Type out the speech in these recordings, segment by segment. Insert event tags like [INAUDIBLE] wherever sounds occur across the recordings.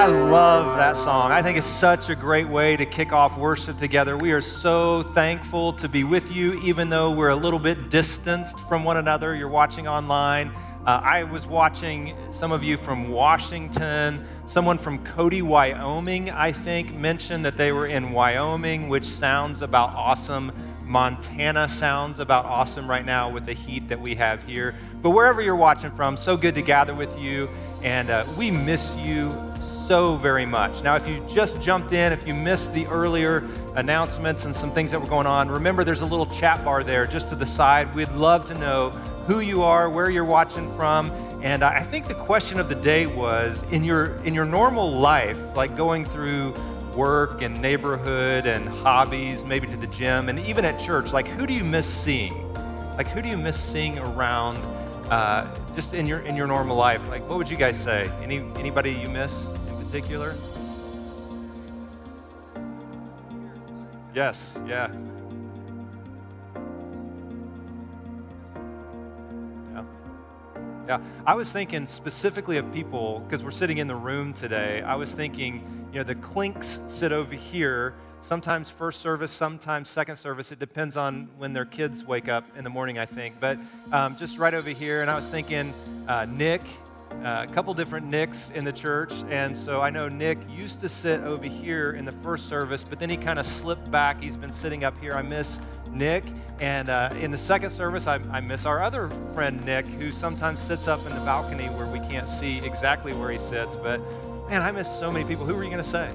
I love that song. I think it's such a great way to kick off worship together. We are so thankful to be with you, even though we're a little bit distanced from one another. You're watching online. Uh, I was watching some of you from Washington. Someone from Cody, Wyoming, I think, mentioned that they were in Wyoming, which sounds about awesome. Montana sounds about awesome right now with the heat that we have here. But wherever you're watching from, so good to gather with you. And uh, we miss you so very much. Now, if you just jumped in, if you missed the earlier announcements and some things that were going on, remember there's a little chat bar there just to the side. We'd love to know who you are, where you're watching from. And I think the question of the day was in your, in your normal life, like going through work and neighborhood and hobbies, maybe to the gym, and even at church, like who do you miss seeing? Like who do you miss seeing around uh, just in your in your normal life? Like what would you guys say? Any anybody you miss particular? Yes, yeah. Yeah, I was thinking specifically of people because we're sitting in the room today. I was thinking, you know, the clinks sit over here. Sometimes first service, sometimes second service. It depends on when their kids wake up in the morning, I think. But um, just right over here, and I was thinking, uh, Nick uh, a couple different Nicks in the church. And so I know Nick used to sit over here in the first service, but then he kind of slipped back. He's been sitting up here. I miss Nick. And uh, in the second service, I, I, miss our other friend, Nick, who sometimes sits up in the balcony where we can't see exactly where he sits. But man, I miss so many people. Who were you going to say?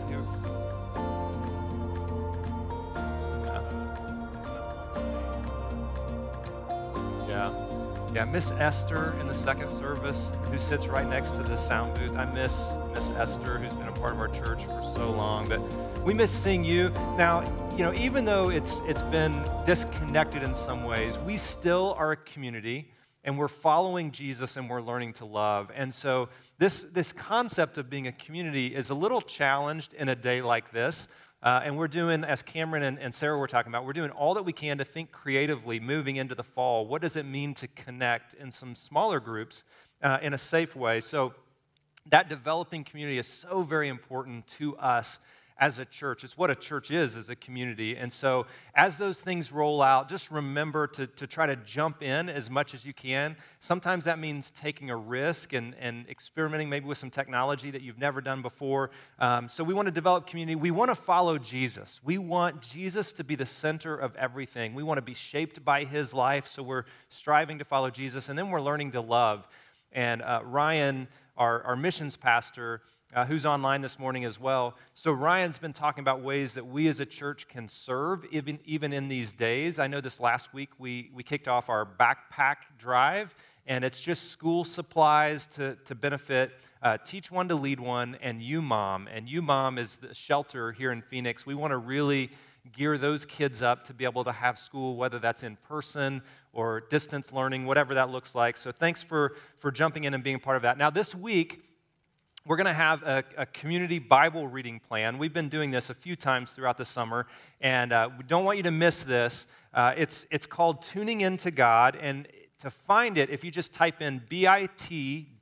Yeah, Miss Esther in the second service, who sits right next to the sound booth. I miss Miss Esther, who's been a part of our church for so long. But we miss seeing you. Now, you know, even though it's it's been disconnected in some ways, we still are a community and we're following Jesus and we're learning to love. And so this this concept of being a community is a little challenged in a day like this. Uh, and we're doing, as Cameron and, and, Sarah were talking about, we're doing all that we can to think creatively moving into the fall. What does it mean to connect in some smaller groups uh, in a safe way? So, that developing community is so very important to us as a church. It's what a church is as a community. And so, as those things roll out, just remember to, to try to jump in as much as you can. Sometimes that means taking a risk and, and experimenting maybe with some technology that you've never done before. Um, so, we want to develop community. We want to follow Jesus. We want Jesus to be the center of everything. We want to be shaped by his life. So, we're striving to follow Jesus. And then we're learning to love. And uh, Ryan, our, our missions pastor, uh, who's online this morning as well. So, Ryan's been talking about ways that we as a church can serve even, even in these days. I know this last week we, we kicked off our backpack drive, and it's just school supplies to, to benefit uh, Teach One to Lead One and UMOM. And UMOM is the shelter here in Phoenix. We want to really gear those kids up to be able to have school, whether that's in person or distance learning, whatever that looks like. So, thanks for, for jumping in and being part of that. Now, this week, we're going to have a, a, community Bible reading plan. We've been doing this a few times throughout the summer, and uh, we don't want you to miss this. Uh, it's, it's called Tuning Into God, and to find it, if you just type in bit.ly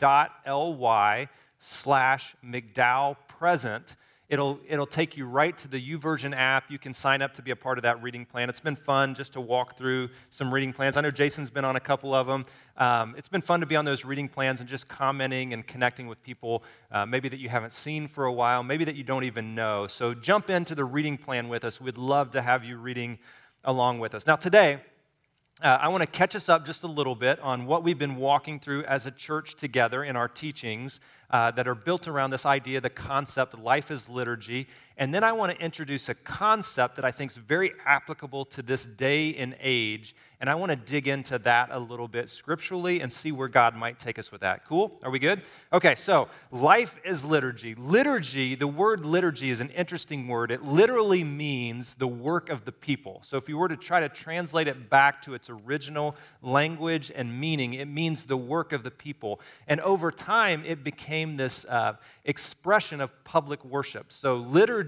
slash McDowell present, It'll, it'll take you right to the YouVersion app. You can sign up to be a part of that reading plan. It's been fun just to walk through some reading plans. I know Jason's been on a couple of them. Um, it's been fun to be on those reading plans and just commenting and connecting with people, uh, maybe that you haven't seen for a while, maybe that you don't even know. So jump into the reading plan with us. We'd love to have you reading along with us. Now, today, uh, I want to catch us up just a little bit on what we've been walking through as a church together in our teachings uh, that are built around this idea, the concept, life is liturgy. And then I want to introduce a concept that I think is very applicable to this day and age. And I want to dig into that a little bit scripturally and see where God might take us with that. Cool? Are we good? Okay, so life is liturgy. Liturgy, the word liturgy is an interesting word. It literally means the work of the people. So if you were to try to translate it back to its original language and meaning, it means the work of the people. And over time, it became this uh, expression of public worship. So liturgy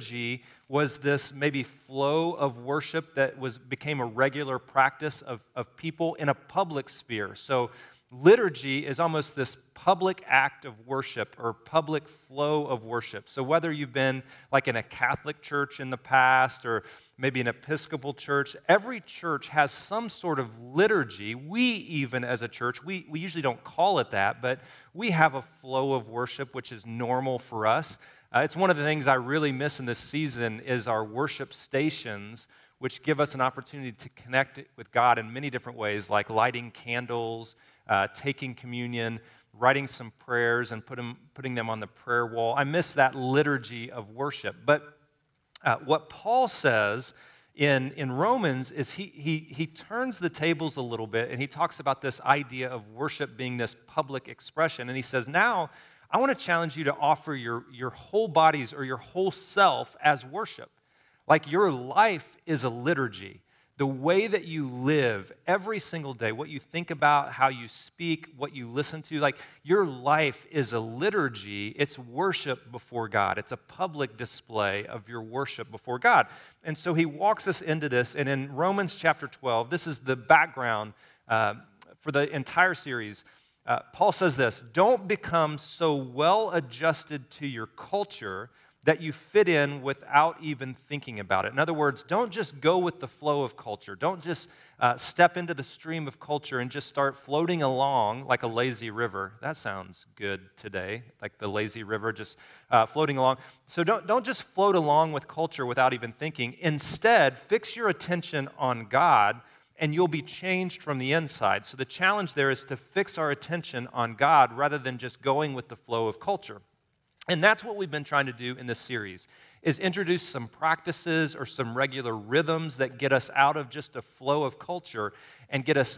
was this maybe flow of worship that was became a regular practice of, of people in a public sphere. So liturgy is almost this public act of worship or public flow of worship. So, whether you've been like in a Catholic church in the past or maybe an Episcopal church, every church has some sort of liturgy. We, even as a church, we, we usually don't call it that, but we have a flow of worship which is normal for us. Uh, it's one of the things I really miss in this season is our worship stations which give us an opportunity to connect with God in many different ways, like lighting candles, uh, taking communion, writing some prayers, and put them, putting them on the prayer wall. I miss that liturgy of worship. But uh, what Paul says in, in Romans is he, he, he turns the tables a little bit and he talks about this idea of worship being this public expression. And he says, Now, I want to challenge you to offer your, your whole bodies or your whole self as worship. Like your life is a liturgy. The way that you live every single day, what you think about, how you speak, what you listen to, like your life is a liturgy. It's worship before God. It's a public display of your worship before God. And so he walks us into this. And in Romans chapter 12, this is the background uh, for the entire series. Uh, Paul says this Don't become so well adjusted to your culture that you fit in without even thinking about it. In other words, don't just go with the flow of culture. Don't just uh, step into the stream of culture and just start floating along like a lazy river. That sounds good today, like the lazy river just uh, floating along. So don't, don't just float along with culture without even thinking. Instead, fix your attention on God and you'll be changed from the inside. So the challenge there is to fix our attention on God rather than just going with the flow of culture. And that's what we've been trying to do in this series is introduce some practices or some regular rhythms that get us out of just a flow of culture and get us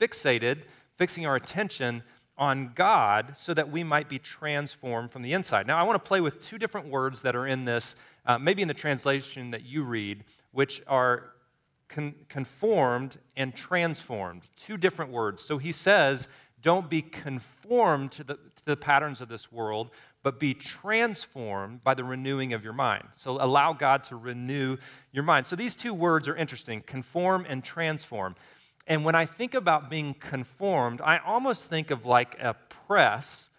fixated, fixing our attention on God so that we might be transformed from the inside. Now, I want to play with two different words that are in this, uh, maybe in the translation that you read, which are con- conformed and transformed. Two different words. So he says, don't be conformed to the, to the patterns of this world, but be transformed by the renewing of your mind. So allow God to renew your mind. So these two words are interesting conform and transform. And when I think about being conformed, I almost think of like a press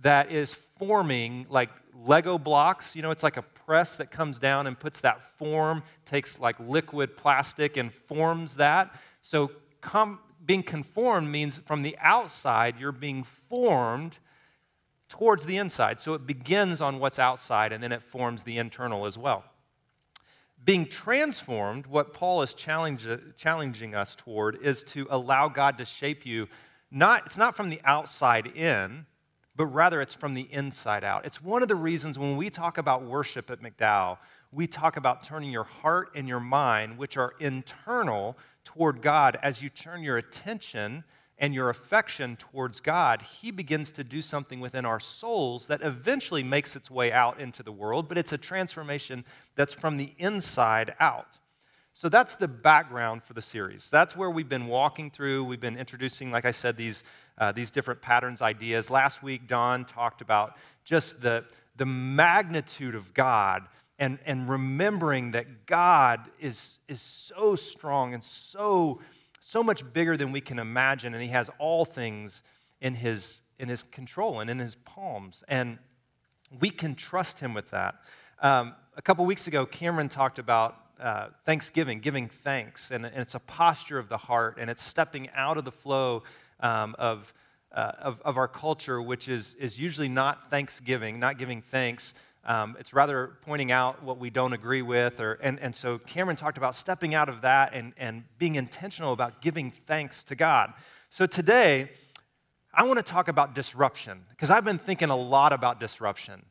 that is forming like Lego blocks. You know, it's like a press that comes down and puts that form, takes like liquid plastic and forms that. So com- being conformed means from the outside, you're being formed towards the inside. So it begins on what's outside and then it forms the internal as well. Being transformed, what Paul is challenge, challenging us toward is to allow God to shape you. Not, it's not from the outside in, but rather it's from the inside out. It's one of the reasons when we talk about worship at McDowell, we talk about turning your heart and your mind, which are internal, toward God as you turn your attention and your affection towards God, He begins to do something within our souls that eventually makes its way out into the world, but it's a transformation that's from the inside out. So that's the background for the series. That's where we've been walking through. We've been introducing, like I said, these, uh, these different patterns, ideas. Last week, Don talked about just the, the magnitude of God and, and remembering that God is, is so strong and so so much bigger than we can imagine, and He has all things in His, in his control and in His palms. And we can trust Him with that. Um, a couple weeks ago, Cameron talked about uh, thanksgiving, giving thanks, and, and, it's a posture of the heart, and it's stepping out of the flow um, of, uh, of, of, our culture, which is, is usually not thanksgiving, not giving thanks, um, it's rather pointing out what we don't agree with. Or, and, and so Cameron talked about stepping out of that and, and being intentional about giving thanks to God. So today, I want to talk about disruption because I've been thinking a lot about disruption.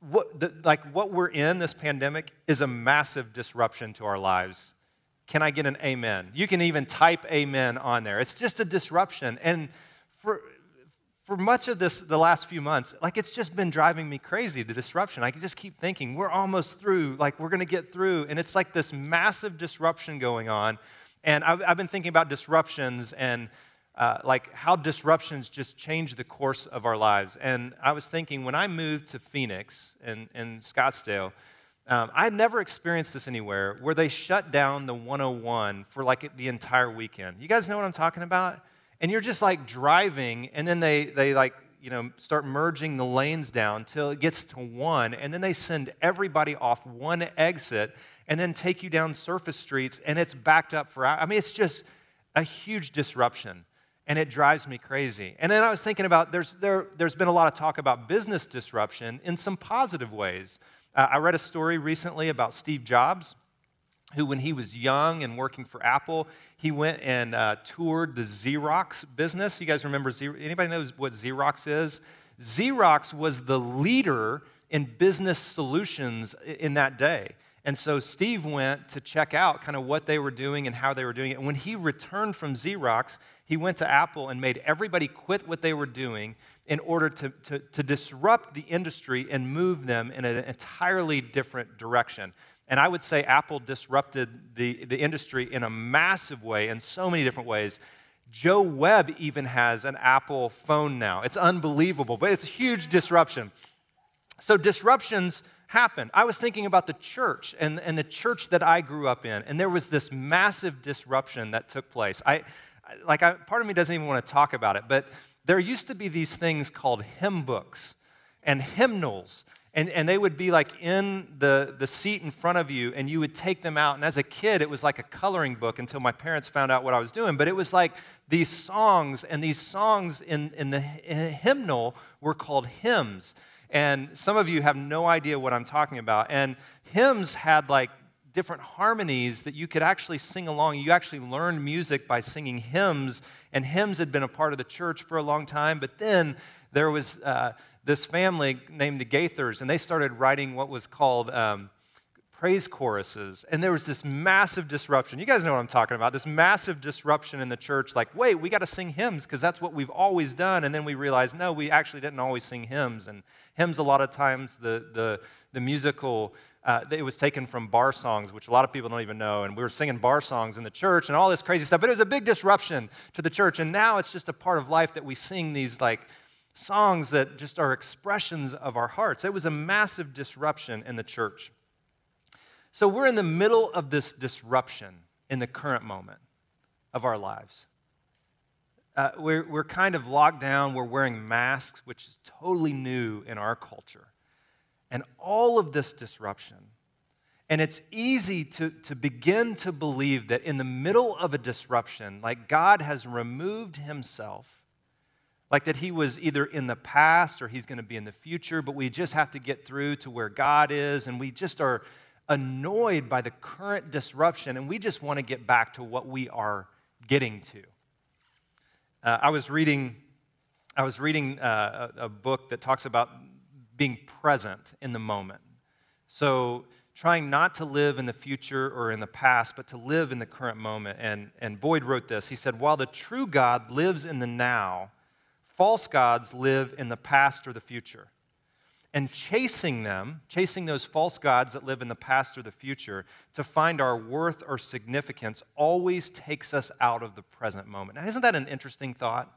What, the, like what we're in, this pandemic, is a massive disruption to our lives. Can I get an amen? You can even type amen on there. It's just a disruption. And for, for much of this, the last few months, like it's just been driving me crazy, the disruption. I just keep thinking, we're almost through, like we're going to get through. And it's like this massive disruption going on. And I've, I've been thinking about disruptions and uh, like how disruptions just change the course of our lives. And I was thinking, when I moved to Phoenix and in, in Scottsdale, um, I had never experienced this anywhere where they shut down the 101 for like the entire weekend. You guys know what I'm talking about? and you're just like driving, and then they, they like, you know, start merging the lanes down till it gets to one, and then they send everybody off one exit and then take you down surface streets, and it's backed up for hours. I mean, it's just a huge disruption, and it drives me crazy. And then I was thinking about there's, there, there's been a lot of talk about business disruption in some positive ways. Uh, I read a story recently about Steve Jobs, who, when he was young and working for Apple, he went and uh, toured the Xerox business. You guys remember Xerox? Anybody knows what Xerox is? Xerox was the leader in business solutions in that day. And so Steve went to check out kind of what they were doing and how they were doing it. And when he returned from Xerox, he went to Apple and made everybody quit what they were doing in order to, to, to disrupt the industry and move them in an entirely different direction. And I would say Apple disrupted the, the industry in a massive way, in so many different ways. Joe Webb even has an Apple phone now. It's unbelievable, but it's a huge disruption. So, disruptions happen. I was thinking about the church and, and the church that I grew up in, and there was this massive disruption that took place. I, like, I, part of me doesn't even want to talk about it, but there used to be these things called hymn books and hymnals and, and they would be like in the, the seat in front of you, and you would take them out. And as a kid, it was like a coloring book until my parents found out what I was doing. But it was like these songs, and these songs in, in the hymnal were called hymns. And some of you have no idea what I'm talking about. And hymns had like different harmonies that you could actually sing along. You actually learned music by singing hymns, and hymns had been a part of the church for a long time. But then there was uh, this family named the Gaithers, and they started writing what was called um, praise choruses. And there was this massive disruption. You guys know what I'm talking about this massive disruption in the church. Like, wait, we got to sing hymns because that's what we've always done. And then we realized, no, we actually didn't always sing hymns. And hymns, a lot of times, the, the, the musical. Uh, it was taken from bar songs, which a lot of people don't even know. And we were singing bar songs in the church and all this crazy stuff. But it was a big disruption to the church. And now it's just a part of life that we sing these like songs that just are expressions of our hearts. It was a massive disruption in the church. So we're in the middle of this disruption in the current moment of our lives. Uh, we're, we're kind of locked down, we're wearing masks, which is totally new in our culture. And all of this disruption. And it's easy to, to begin to believe that in the middle of a disruption, like God has removed himself like that he was either in the past or he's going to be in the future, but we just have to get through to where God is, and we just are annoyed by the current disruption, and we just want to get back to what we are getting to. Uh, I was reading, I was reading uh, a, a book that talks about being present in the moment. So, trying not to live in the future or in the past, but to live in the current moment. And, and Boyd wrote this. He said, While the true God lives in the now, False gods live in the past or the future. And chasing them, chasing those false gods that live in the past or the future, to find our worth or significance always takes us out of the present moment. Now, isn't that an interesting thought?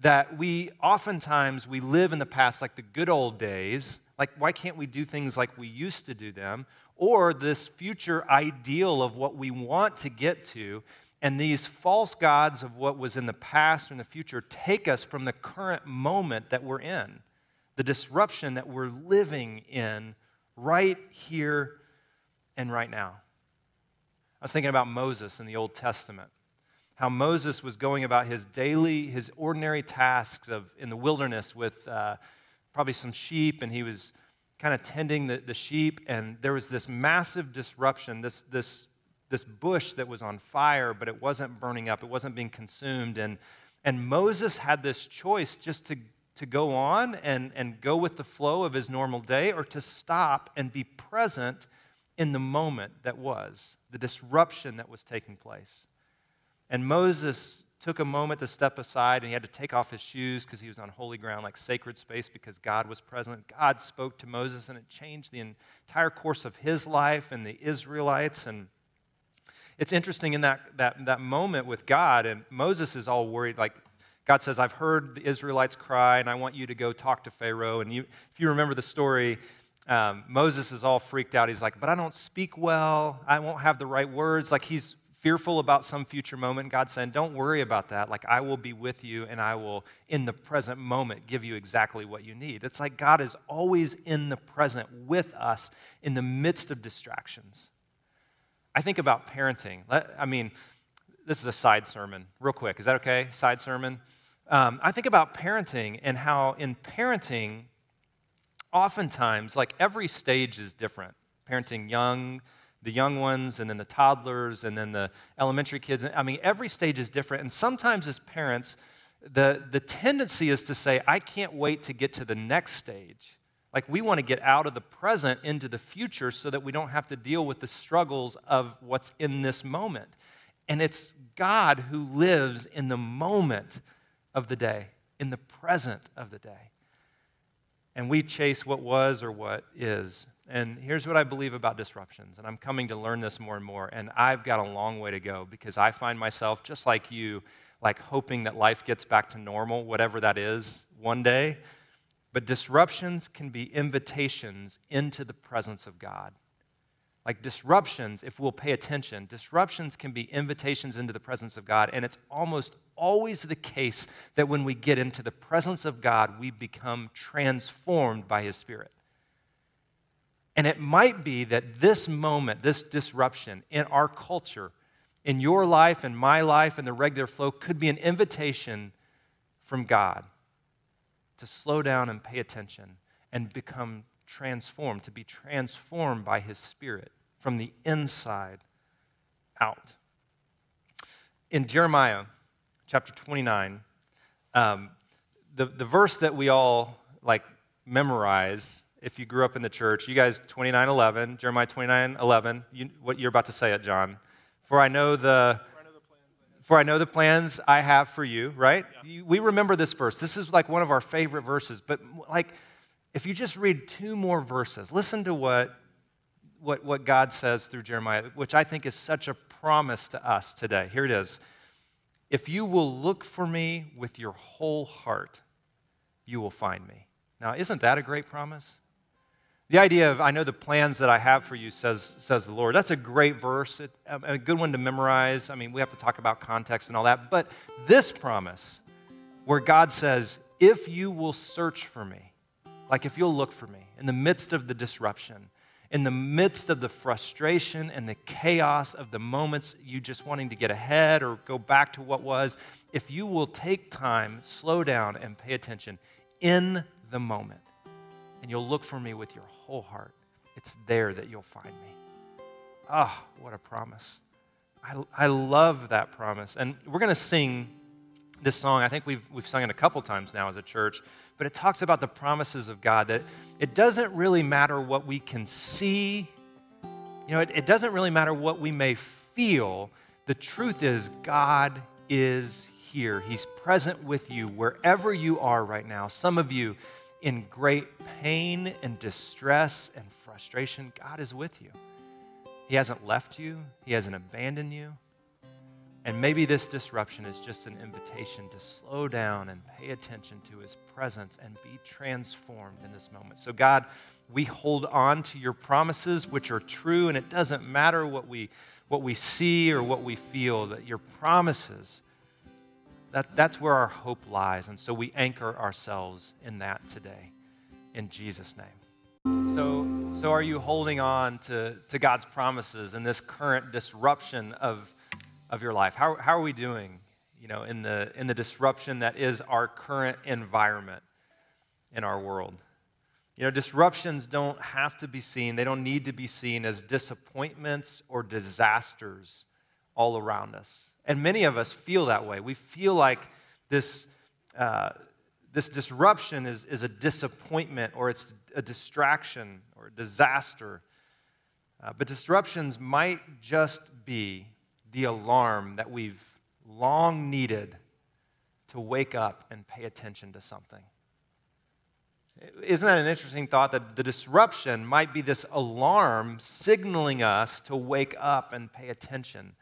That we oftentimes we live in the past like the good old days, like why can't we do things like we used to do them? Or this future ideal of what we want to get to, and these false gods of what was in the past or in the future take us from the current moment that we're in, the disruption that we're living in right here and right now. I was thinking about Moses in the Old Testament, how Moses was going about his daily, his ordinary tasks of in the wilderness with uh, probably some sheep, and he was kind of tending the, the sheep, and there was this massive disruption, this, this this bush that was on fire, but it wasn't burning up, it wasn't being consumed. And, and Moses had this choice just to, to go on and, and go with the flow of his normal day or to stop and be present in the moment that was, the disruption that was taking place. And Moses took a moment to step aside and he had to take off his shoes because he was on holy ground, like sacred space, because God was present. God spoke to Moses and it changed the entire course of his life and the Israelites. And it's interesting in that, that, that moment with God, and Moses is all worried, like, God says, I've heard the Israelites cry, and I want you to go talk to Pharaoh. And you, if you remember the story, um, Moses is all freaked out. He's like, But I don't speak well. I won't have the right words. Like, he's fearful about some future moment, God saying, Don't worry about that. Like, I will be with you and I will, in the present moment, give you exactly what you need. It's like God is always in the present with us in the midst of distractions. I think about parenting. I mean, this is a side sermon, real quick. Is that okay? Side sermon? Um, I think about parenting and how in parenting, oftentimes, like every stage is different. Parenting young, the young ones, and then the toddlers, and then the elementary kids. I mean, every stage is different. And sometimes as parents, the, the tendency is to say, I can't wait to get to the next stage. Like we want to get out of the present into the future so that we don't have to deal with the struggles of what's in this moment. And it's God who lives in the moment of the day, in the present of the day. And we chase what was or what is. And here's what I believe about disruptions. And I'm coming to learn this more and more. And I've got a long way to go because I find myself, just like you, like hoping that life gets back to normal, whatever that is, one day. But disruptions can be invitations into the presence of God. Like disruptions, if we'll pay attention, disruptions can be invitations into the presence of God. And it's almost always the case that when we get into the presence of God, we become transformed by His Spirit. And it might be that this moment, this disruption in our culture, in your life and my life in the regular flow, could be an invitation from God to slow down and pay attention and become transformed, to be transformed by His Spirit from the inside out. In Jeremiah chapter 29, um, the, the verse that we all like memorize if you grew up in the church, you guys 29:11, Jeremiah 29:11, you, what you're about to say it, John. For I know the for I know the plans I have for you, right? Yeah. We remember this verse. This is like one of our favorite verses, but like if you just read two more verses, listen to what what, what God says through Jeremiah, which I think is such a promise to us today. Here it is. If you will look for me with your whole heart, you will find me. Now, isn't that a great promise? The idea of, I know the plans that I have for you, says, says the Lord. That's a great verse, it, um, a good one to memorize. I mean, we have to talk about context and all that. But this promise, where God says, if you will search for me, like if you'll look for me in the midst of the disruption, in the midst of the frustration and the chaos of the moments you just wanting to get ahead or go back to what was, if you will take time, slow down, and pay attention in the moment, and you'll look for me with your whole heart, it's there that you'll find me. Ah, oh, what a promise. I, I love that promise. And we're going to sing this song. I think we've, we've sung it a couple times now as a church, but it talks about the promises of God that it doesn't really matter what we can see, you know, it, it doesn't really matter what we may feel. The truth is, God is here. He's present with you wherever you are right now. Some of you, in great pain and distress and frustration, God is with you. He hasn't left you, He hasn't abandoned you. And maybe this disruption is just an invitation to slow down and pay attention to His presence and be transformed in this moment. So, God, we hold on to your promises, which are true, and it doesn't matter what we, what we see or what we feel, that your promises that, that's where our hope lies. And so we anchor ourselves in that today. In Jesus' name. So, so are you holding on to, to God's promises in this current disruption of, of your life? How, how are we doing, you know, in the, in the disruption that is our current environment in our world? You know, disruptions don't have to be seen, they don't need to be seen as disappointments or disasters all around us. And many of us feel that way. We feel like this, uh, this disruption is, is a disappointment or it's a distraction or a disaster. Uh, but disruptions might just be the alarm that we've long needed to wake up and pay attention to something. Isn't that an interesting thought that the disruption might be this alarm signaling us to wake up and pay attention?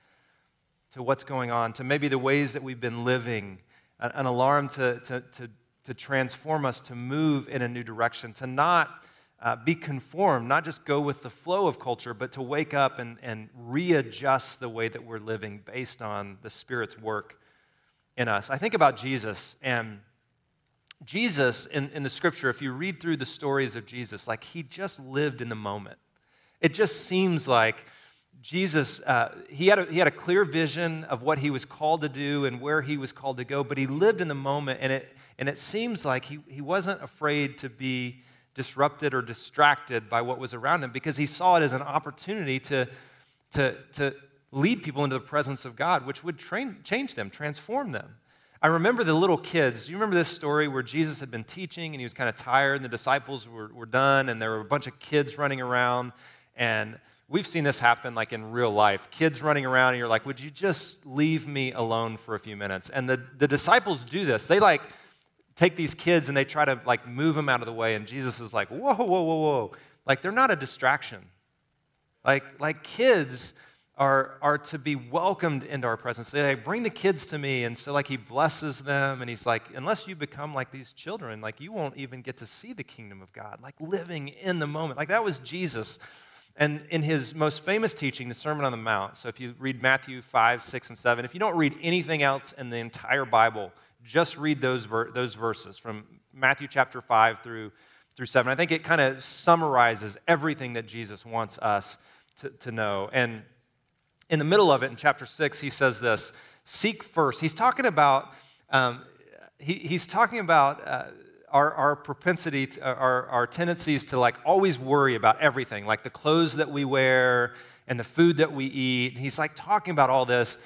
to what's going on, to maybe the ways that we've been living, an alarm to, to, to, to transform us, to move in a new direction, to not uh, be conformed, not just go with the flow of culture, but to wake up and, and readjust the way that we're living based on the Spirit's work in us. I think about Jesus, and Jesus in, in the scripture, if you read through the stories of Jesus, like he just lived in the moment. It just seems like Jesus, uh, he, had a, he had a clear vision of what he was called to do and where he was called to go, but he lived in the moment, and it, and it seems like he, he wasn't afraid to be disrupted or distracted by what was around him because he saw it as an opportunity to, to, to lead people into the presence of God, which would train, change them, transform them. I remember the little kids. Do you remember this story where Jesus had been teaching and he was kind of tired and the disciples were, were done and there were a bunch of kids running around and we've seen this happen like in real life. Kids running around, and you're like, would you just leave me alone for a few minutes? And the, the disciples do this. They like take these kids and they try to like move them out of the way. And Jesus is like, whoa, whoa, whoa, whoa. Like they're not a distraction. Like, like kids are, are to be welcomed into our presence. They like, bring the kids to me. And so like he blesses them and he's like, unless you become like these children, like you won't even get to see the kingdom of God. Like living in the moment. Like that was Jesus and in his most famous teaching, the Sermon on the Mount, so if you read Matthew 5, 6, and 7, if you don't read anything else in the entire Bible, just read those, ver- those verses from Matthew chapter 5 through, through 7. I think it kind of summarizes everything that Jesus wants us to, to know. And in the middle of it, in chapter 6, he says this Seek first. He's talking about, um, he, he's talking about, uh, our, our propensity, to, our, our tendencies to like always worry about everything, like the clothes that we wear and the food that we eat. He's like talking about all this.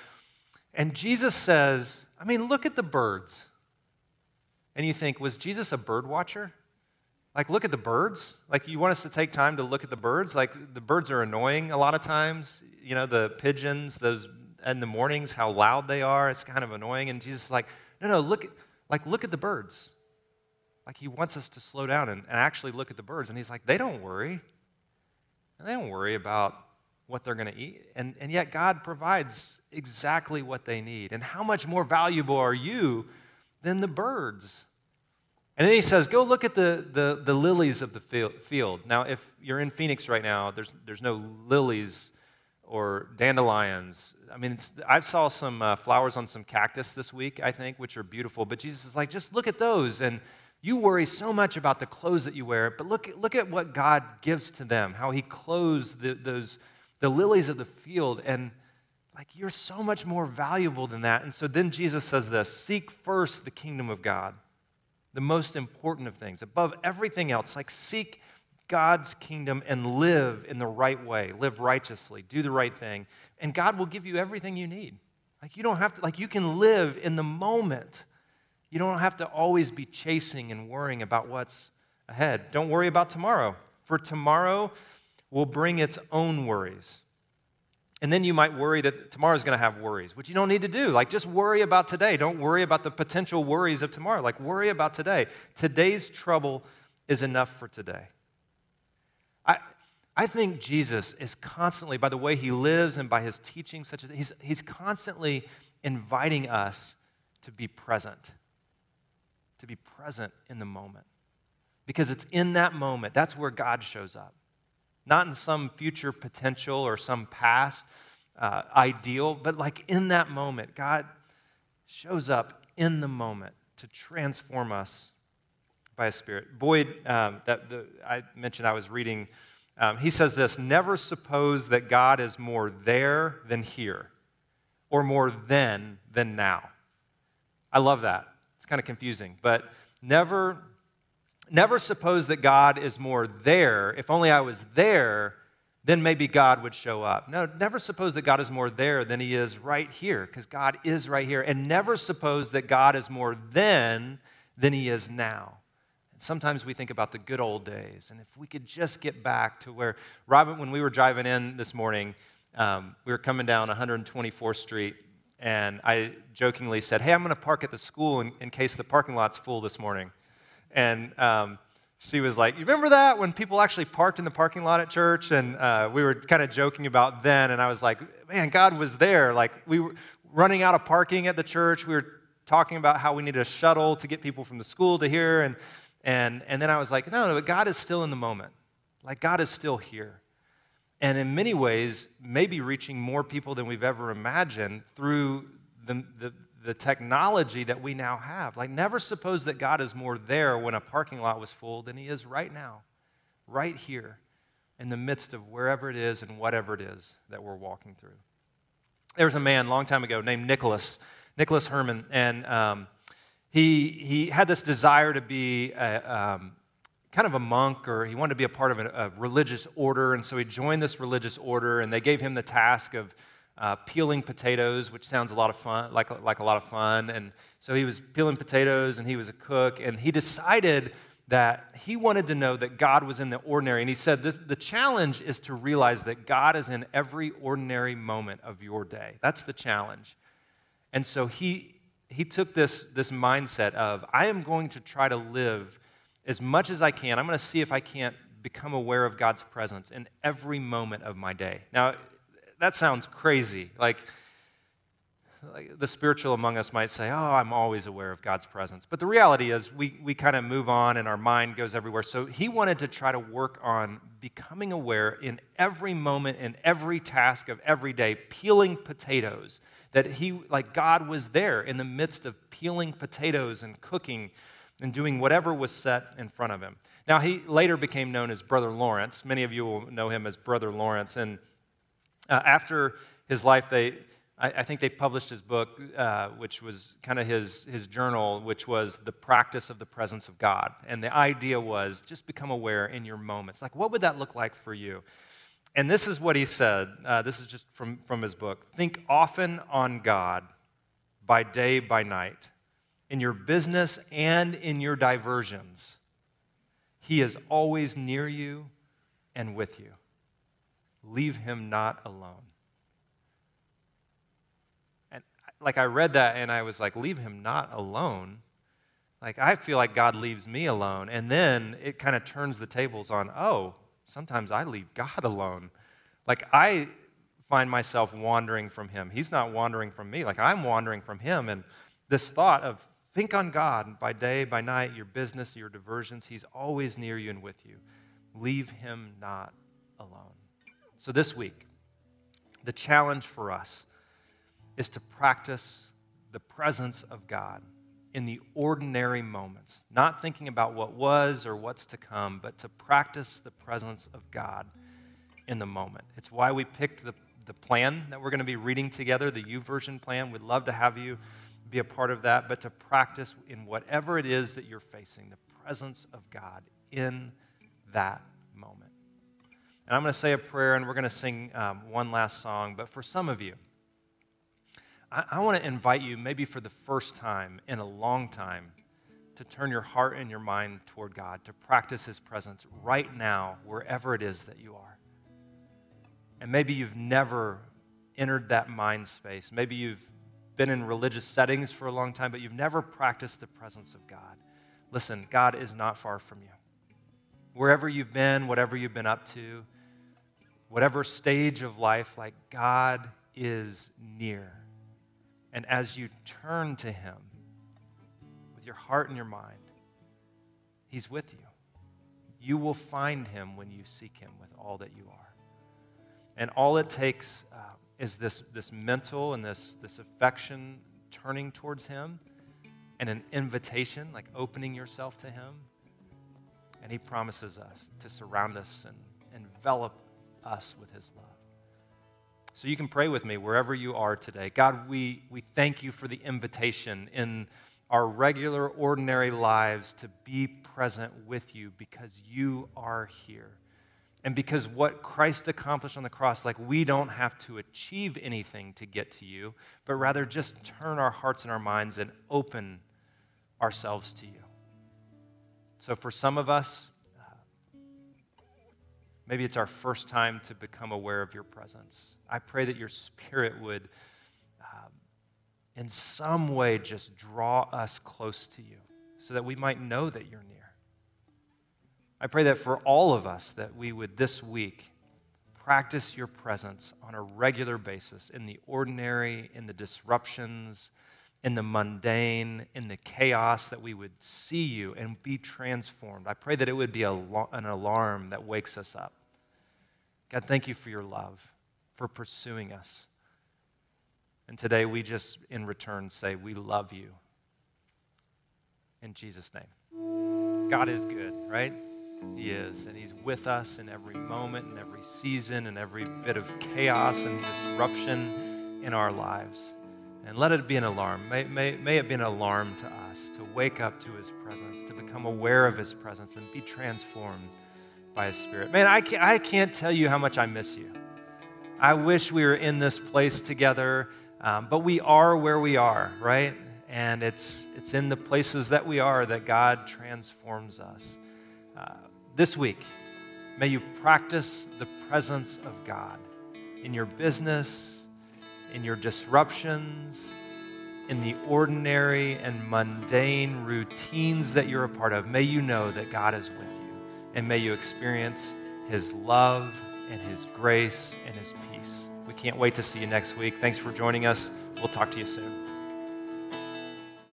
And Jesus says, I mean, look at the birds. And you think, was Jesus a bird watcher? Like, look at the birds. Like, you want us to take time to look at the birds? Like, the birds are annoying a lot of times. You know, the pigeons, those in the mornings, how loud they are. It's kind of annoying. And Jesus is like, no, no, look at, like, look at the birds. Like he wants us to slow down and, and actually look at the birds. And he's like, they don't worry. They don't worry about what they're going to eat. And, and yet God provides exactly what they need. And how much more valuable are you than the birds? And then he says, Go look at the, the, the lilies of the field. Now, if you're in Phoenix right now, there's, there's no lilies or dandelions. I mean, I saw some uh, flowers on some cactus this week, I think, which are beautiful. But Jesus is like, just look at those. And you worry so much about the clothes that you wear, but look, look at what God gives to them, how He clothes the, those, the lilies of the field. And like, you're so much more valuable than that. And so then Jesus says this Seek first the kingdom of God, the most important of things, above everything else. Like, seek God's kingdom and live in the right way, live righteously, do the right thing, and God will give you everything you need. Like, you don't have to, like, you can live in the moment you don't have to always be chasing and worrying about what's ahead. Don't worry about tomorrow, for tomorrow will bring its own worries. And then you might worry that tomorrow's going to have worries, which you don't need to do. Like, just worry about today. Don't worry about the potential worries of tomorrow. Like, worry about today. Today's trouble is enough for today. I, I think Jesus is constantly, by the way he lives and by his teaching, such as he's, he's constantly inviting us to be present to be present in the moment. Because it's in that moment, that's where God shows up. Not in some future potential or some past uh, ideal, but like in that moment, God shows up in the moment to transform us by His Spirit. Boyd, um, that the, I mentioned I was reading, um, he says this Never suppose that God is more there than here, or more then than now. I love that It's kind of confusing, but never, never suppose that God is more there. If only I was there, then maybe God would show up. No, never suppose that God is more there than he is right here, because God is right here. And never suppose that God is more then than he is now. Sometimes we think about the good old days. And if we could just get back to where, Robin, when we were driving in this morning, um, we were coming down 124th Street and I jokingly said, Hey, I'm going to park at the school in, in, case the parking lot's full this morning. And um, she was like, You remember that when people actually parked in the parking lot at church? And uh, we were kind of joking about then. And I was like, Man, God was there. Like, we were running out of parking at the church. We were talking about how we needed a shuttle to get people from the school to here. And, and, and then I was like, No, no, but God is still in the moment. Like God is still here. And in many ways, maybe reaching more people than we've ever imagined through the, the, the technology that we now have. Like, never suppose that God is more there when a parking lot was full than He is right now, right here, in the midst of wherever it is and whatever it is that we're walking through. There was a man a long time ago named Nicholas, Nicholas Herman, and um, he, he had this desire to be a, um, kind of a monk or he wanted to be a part of a, a, religious order. And so he joined this religious order, and they gave him the task of uh, peeling potatoes, which sounds a lot of fun, like, like a lot of fun. And so he was peeling potatoes, and he was a cook, and he decided that he wanted to know that God was in the ordinary. And he said, this, The challenge is to realize that God is in every ordinary moment of your day. That's the challenge. And so he, he took this, this mindset of, I am going to try to live as much as I can. I'm going to see if I can't become aware of God's presence in every moment of my day. Now, that sounds crazy. Like, like the spiritual among us might say, Oh, I'm always aware of God's presence. But the reality is, we, we kind of move on and our mind goes everywhere. So he wanted to try to work on becoming aware in every moment, in every task of every day, peeling potatoes. That he, like God was there in the midst of peeling potatoes and cooking and doing whatever was set in front of him. Now, he later became known as Brother Lawrence. Many of you will know him as Brother Lawrence. And uh, after his life, they, I, I, think they published his book, uh, which was kind of his, his journal, which was The Practice of the Presence of God. And the idea was just become aware in your moments. Like, what would that look like for you? And this is what he said. Uh, this is just from, from his book. Think often on God by day, by night in your business and in your diversions. He is always near you and with you. Leave him not alone. And like I read that and I was like, leave him not alone. Like I feel like God leaves me alone. And then it kind of turns the tables on, oh, sometimes I leave God [LAUGHS] alone. Like I find myself wandering from him. He's not wandering from me. Like I'm wandering from him. And this thought of Think on God by day, by night, your business, your diversions. He's always near you and with you. Leave him not alone. So, this week, the challenge for us is to practice the presence of God in the ordinary moments, not thinking about what was or what's to come, but to practice the presence of God in the moment. It's why we picked the, the plan that we're going to be reading together, the YouVersion plan. We'd love to have you be a part of that, but to practice in whatever it is that you're facing, the presence of God in that moment. And I'm going to say a prayer and we're going to sing um, one last song. But for some of you, I, I want to invite you, maybe for the first time in a long time, to turn your heart and your mind toward God, to practice His presence right now, wherever it is that you are. And maybe you've never entered that mind space. Maybe you've been in religious settings for a long time, but you've never practiced the presence of God, listen, God is not far from you. Wherever you've been, whatever you've been up to, whatever stage of life, like God is near. And as you turn to Him with your heart and your mind, He's with you. You will find Him when you seek Him with all that you are. And all it takes uh, is this, this mental and this, this affection turning towards Him and an invitation, like opening yourself to Him. And He promises us to surround us and envelop us with His love. So you can pray with me wherever you are today. God, we, we thank you for the invitation in our regular, ordinary lives to be present with you because you are here. And because what Christ accomplished on the cross, like we don't have to achieve anything to get to you, but rather just turn our hearts and our minds and open ourselves to you. So for some of us, maybe it's our first time to become aware of your presence. I pray that your spirit would, um, in some way, just draw us close to you so that we might know that you're near. I pray that for all of us that we would this week practice your presence on a regular basis in the ordinary, in the disruptions, in the mundane, in the chaos, that we would see you and be transformed. I pray that it would be a, an alarm that wakes us up. God, thank you for your love, for pursuing us. And today we just, in return, say, We love you. In Jesus' name. God is good, right? He is. And He's with us in every moment, in every season, in every bit of chaos and disruption in our lives. And let it be an alarm. May, may, may it be an alarm to us to wake up to His presence, to become aware of His presence, and be transformed by His Spirit. Man, I can't, I can't tell you how much I miss you. I wish we were in this place together, um, but we are where we are, right? And it's, it's in the places that we are that God transforms us. Uh, this week, may you practice the presence of God in your business, in your disruptions, in the ordinary and mundane routines that you're a part of. May you know that God is with you, and may you experience His love and His grace and His peace. We can't wait to see you next week. Thanks for joining us. We'll talk to you soon.